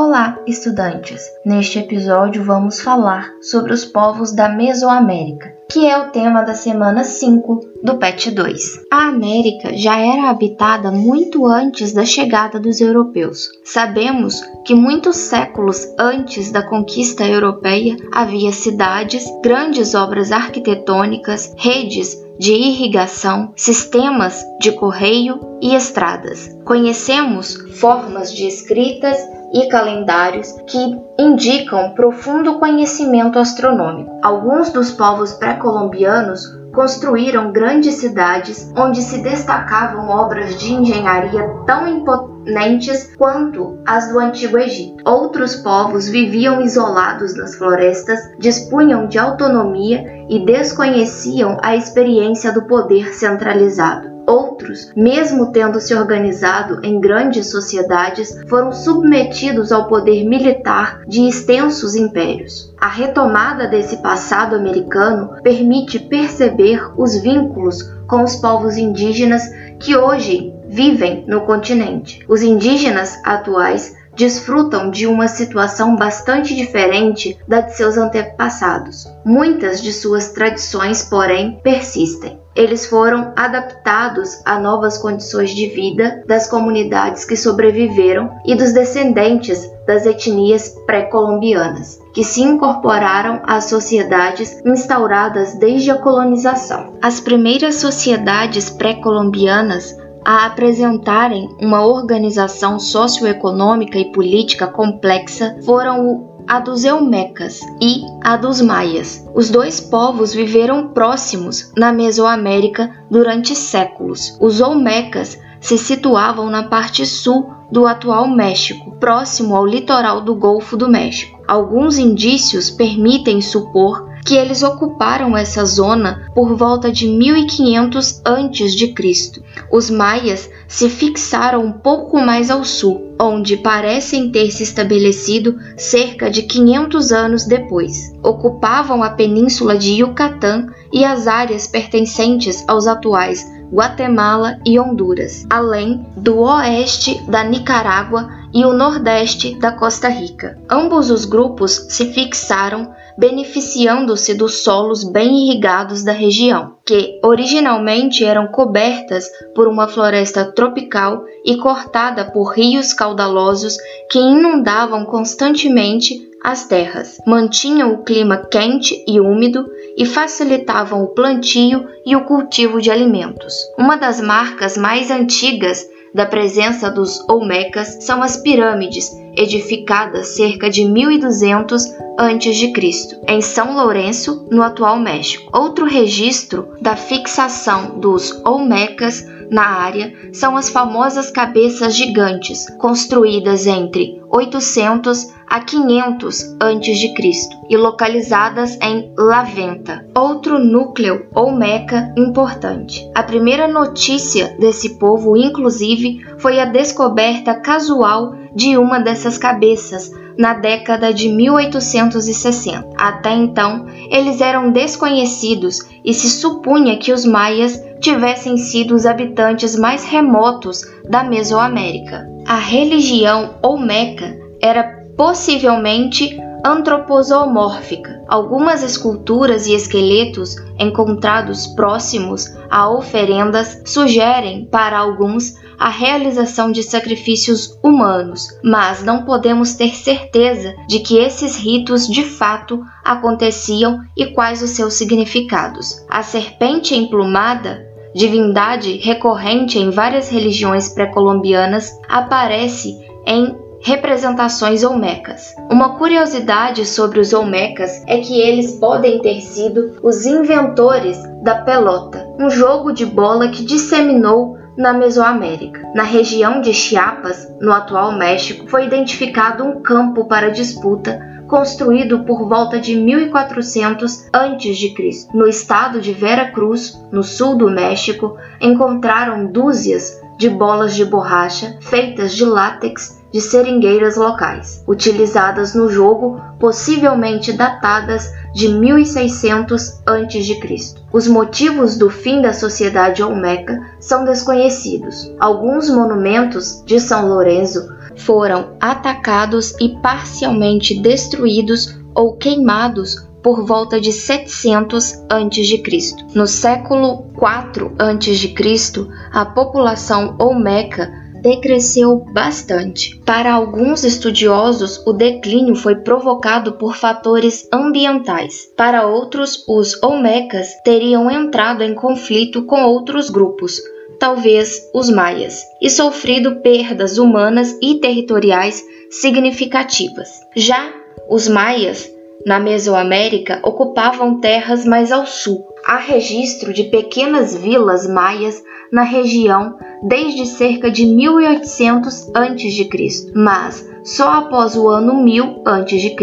Olá, estudantes! Neste episódio vamos falar sobre os povos da Mesoamérica, que é o tema da semana 5 do PET 2. A América já era habitada muito antes da chegada dos europeus. Sabemos que muitos séculos antes da conquista europeia havia cidades, grandes obras arquitetônicas, redes de irrigação, sistemas de correio e estradas. Conhecemos formas de escritas e calendários que indicam profundo conhecimento astronômico. Alguns dos povos pré-colombianos construíram grandes cidades onde se destacavam obras de engenharia tão imponentes quanto as do Antigo Egito. Outros povos viviam isolados nas florestas, dispunham de autonomia e desconheciam a experiência do poder centralizado. Outros, mesmo tendo se organizado em grandes sociedades, foram submetidos ao poder militar de extensos impérios. A retomada desse passado americano permite perceber os vínculos com os povos indígenas que hoje vivem no continente. Os indígenas atuais desfrutam de uma situação bastante diferente da de seus antepassados. Muitas de suas tradições, porém, persistem eles foram adaptados a novas condições de vida das comunidades que sobreviveram e dos descendentes das etnias pré-colombianas, que se incorporaram às sociedades instauradas desde a colonização. As primeiras sociedades pré-colombianas a apresentarem uma organização socioeconômica e política complexa foram o a dos Eumecas e a dos Maias. Os dois povos viveram próximos na Mesoamérica durante séculos. Os Olmecas se situavam na parte sul do atual México, próximo ao litoral do Golfo do México. Alguns indícios permitem supor que eles ocuparam essa zona por volta de 1500 a.C. Os maias se fixaram um pouco mais ao sul, onde parecem ter se estabelecido cerca de 500 anos depois. Ocupavam a península de Yucatán e as áreas pertencentes aos atuais Guatemala e Honduras, além do oeste da Nicarágua e o nordeste da Costa Rica. Ambos os grupos se fixaram beneficiando-se dos solos bem irrigados da região, que originalmente eram cobertas por uma floresta tropical e cortada por rios caudalosos que inundavam constantemente as terras, mantinham o clima quente e úmido e facilitavam o plantio e o cultivo de alimentos. Uma das marcas mais antigas da presença dos Olmecas são as pirâmides, edificadas cerca de 1200 a.C., em São Lourenço, no atual México. Outro registro da fixação dos Olmecas na área são as famosas cabeças gigantes, construídas entre 800 a 500 a.C. e localizadas em Laventa, outro núcleo ou meca importante. A primeira notícia desse povo, inclusive, foi a descoberta casual de uma dessas cabeças na década de 1860. Até então, eles eram desconhecidos e se supunha que os maias tivessem sido os habitantes mais remotos da Mesoamérica. A religião Olmeca era possivelmente antroposomórfica. Algumas esculturas e esqueletos encontrados próximos a oferendas sugerem para alguns a realização de sacrifícios humanos, mas não podemos ter certeza de que esses ritos de fato aconteciam e quais os seus significados. A serpente emplumada divindade recorrente em várias religiões pré-colombianas, aparece em representações olmecas. Uma curiosidade sobre os olmecas é que eles podem ter sido os inventores da pelota, um jogo de bola que disseminou na Mesoamérica. Na região de Chiapas, no atual México, foi identificado um campo para disputa construído por volta de 1400 a.C. No estado de Vera Cruz, no sul do México, encontraram dúzias de bolas de borracha feitas de látex de seringueiras locais, utilizadas no jogo, possivelmente datadas de 1600 a.C. Os motivos do fim da sociedade olmeca são desconhecidos. Alguns monumentos de São Lourenço foram atacados e parcialmente destruídos ou queimados por volta de 700 a.C. No século 4 a.C., a população olmeca decresceu bastante. Para alguns estudiosos, o declínio foi provocado por fatores ambientais. Para outros, os olmecas teriam entrado em conflito com outros grupos, talvez os maias, e sofrido perdas humanas e territoriais significativas. Já os maias na Mesoamérica ocupavam terras mais ao sul. Há registro de pequenas vilas maias na região desde cerca de 1800 a.C., mas só após o ano 1000 a.C.,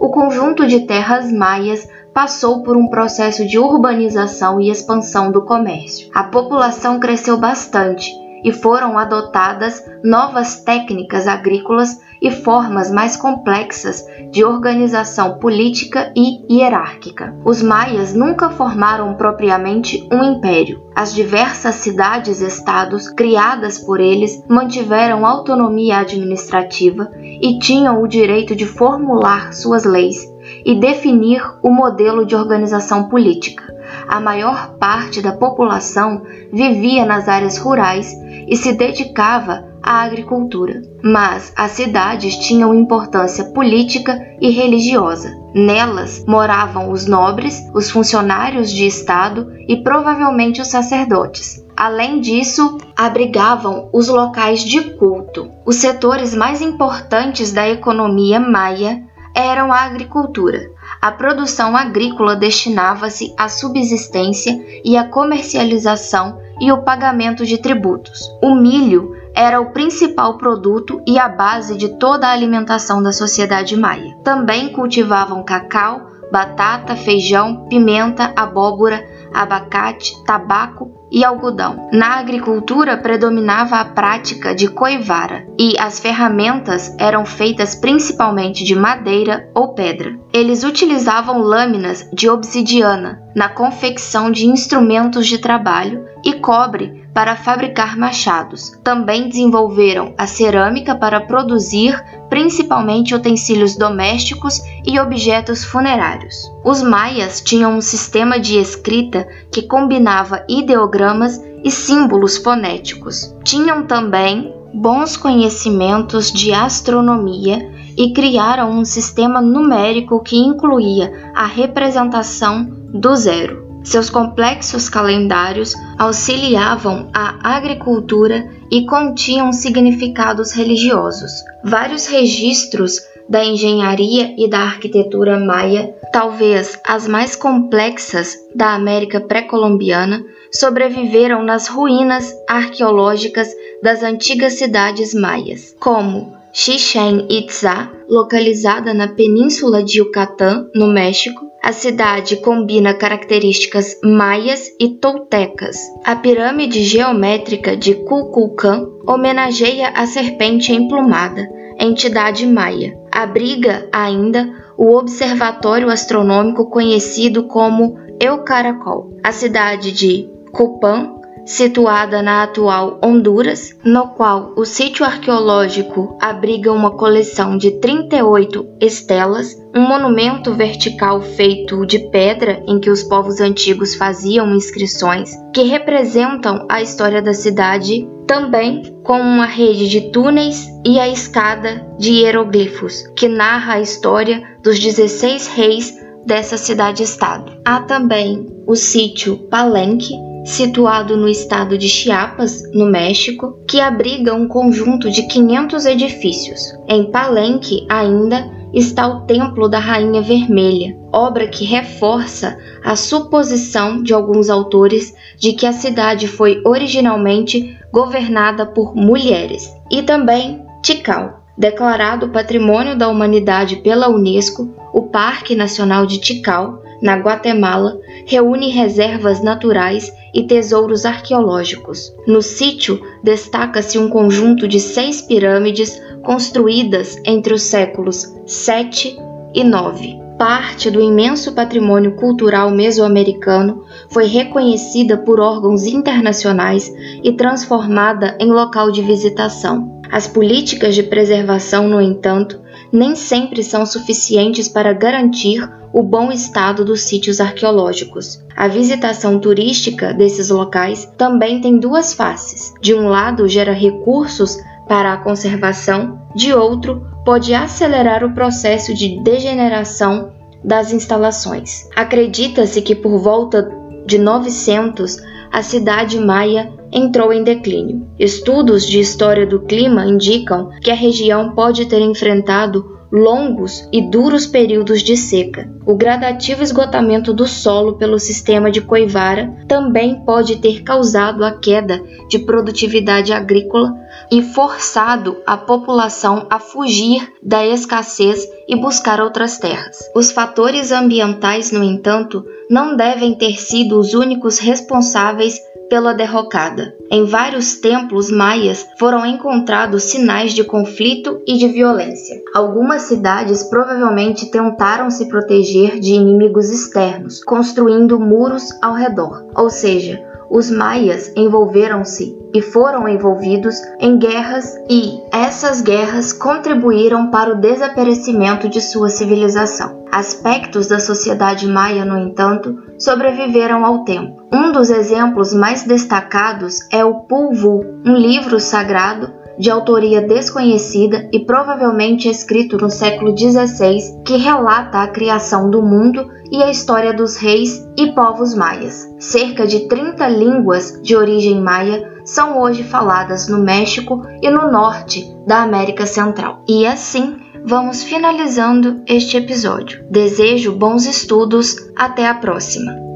o conjunto de terras maias passou por um processo de urbanização e expansão do comércio. A população cresceu bastante e foram adotadas novas técnicas agrícolas e formas mais complexas de organização política e hierárquica. Os maias nunca formaram propriamente um império. As diversas cidades-estados criadas por eles mantiveram autonomia administrativa e tinham o direito de formular suas leis e definir o modelo de organização política. A maior parte da população vivia nas áreas rurais e se dedicava à agricultura. Mas as cidades tinham importância política e religiosa. Nelas moravam os nobres, os funcionários de Estado e provavelmente os sacerdotes. Além disso, abrigavam os locais de culto. Os setores mais importantes da economia maia eram a agricultura. A produção agrícola destinava-se à subsistência e à comercialização e o pagamento de tributos. O milho era o principal produto e a base de toda a alimentação da sociedade maia. Também cultivavam cacau, batata, feijão, pimenta, abóbora, abacate, tabaco e algodão. Na agricultura predominava a prática de coivara e as ferramentas eram feitas principalmente de madeira ou pedra. Eles utilizavam lâminas de obsidiana na confecção de instrumentos de trabalho e cobre para fabricar machados. Também desenvolveram a cerâmica para produzir principalmente utensílios domésticos e objetos funerários. Os maias tinham um sistema de escrita que combinava ideogramas e símbolos fonéticos. Tinham também bons conhecimentos de astronomia e criaram um sistema numérico que incluía a representação do zero. Seus complexos calendários auxiliavam a agricultura e continham significados religiosos. Vários registros da engenharia e da arquitetura maia, talvez as mais complexas da América pré-colombiana, sobreviveram nas ruínas arqueológicas das antigas cidades maias, como Chichen Itza, localizada na península de Yucatán, no México, a cidade combina características maias e toltecas. A pirâmide geométrica de Kukulcán homenageia a serpente emplumada, entidade maia. Abriga ainda o observatório astronômico conhecido como El Caracol. A cidade de Copán situada na atual Honduras, no qual o sítio arqueológico abriga uma coleção de 38 estelas, um monumento vertical feito de pedra em que os povos antigos faziam inscrições que representam a história da cidade, também com uma rede de túneis e a escada de hieroglifos, que narra a história dos 16 reis dessa cidade-estado. Há também o sítio Palenque, situado no estado de Chiapas, no México, que abriga um conjunto de 500 edifícios. Em Palenque, ainda, está o Templo da Rainha Vermelha, obra que reforça a suposição de alguns autores de que a cidade foi originalmente governada por mulheres. E também Tikal, declarado Patrimônio da Humanidade pela Unesco, o Parque Nacional de Tikal na Guatemala, reúne reservas naturais e tesouros arqueológicos. No sítio destaca-se um conjunto de seis pirâmides construídas entre os séculos 7 e 9. Parte do imenso patrimônio cultural mesoamericano foi reconhecida por órgãos internacionais e transformada em local de visitação. As políticas de preservação, no entanto, nem sempre são suficientes para garantir o bom estado dos sítios arqueológicos. A visitação turística desses locais também tem duas faces. De um lado, gera recursos para a conservação, de outro, pode acelerar o processo de degeneração das instalações. Acredita-se que por volta de 900 a cidade maia entrou em declínio. Estudos de história do clima indicam que a região pode ter enfrentado longos e duros períodos de seca. O gradativo esgotamento do solo pelo sistema de Coivara também pode ter causado a queda de produtividade agrícola e forçado a população a fugir da escassez e buscar outras terras. Os fatores ambientais, no entanto, não devem ter sido os únicos responsáveis pela derrocada. Em vários templos maias foram encontrados sinais de conflito e de violência. Algumas cidades provavelmente tentaram se proteger de inimigos externos, construindo muros ao redor, ou seja, os maias envolveram-se e foram envolvidos em guerras e essas guerras contribuíram para o desaparecimento de sua civilização. Aspectos da sociedade maia, no entanto, sobreviveram ao tempo. Um dos exemplos mais destacados é o Pulvu, um livro sagrado de autoria desconhecida e provavelmente escrito no século XVI, que relata a criação do mundo e a história dos reis e povos maias. Cerca de 30 línguas de origem maia são hoje faladas no México e no norte da América Central. E assim, vamos finalizando este episódio. Desejo bons estudos, até a próxima!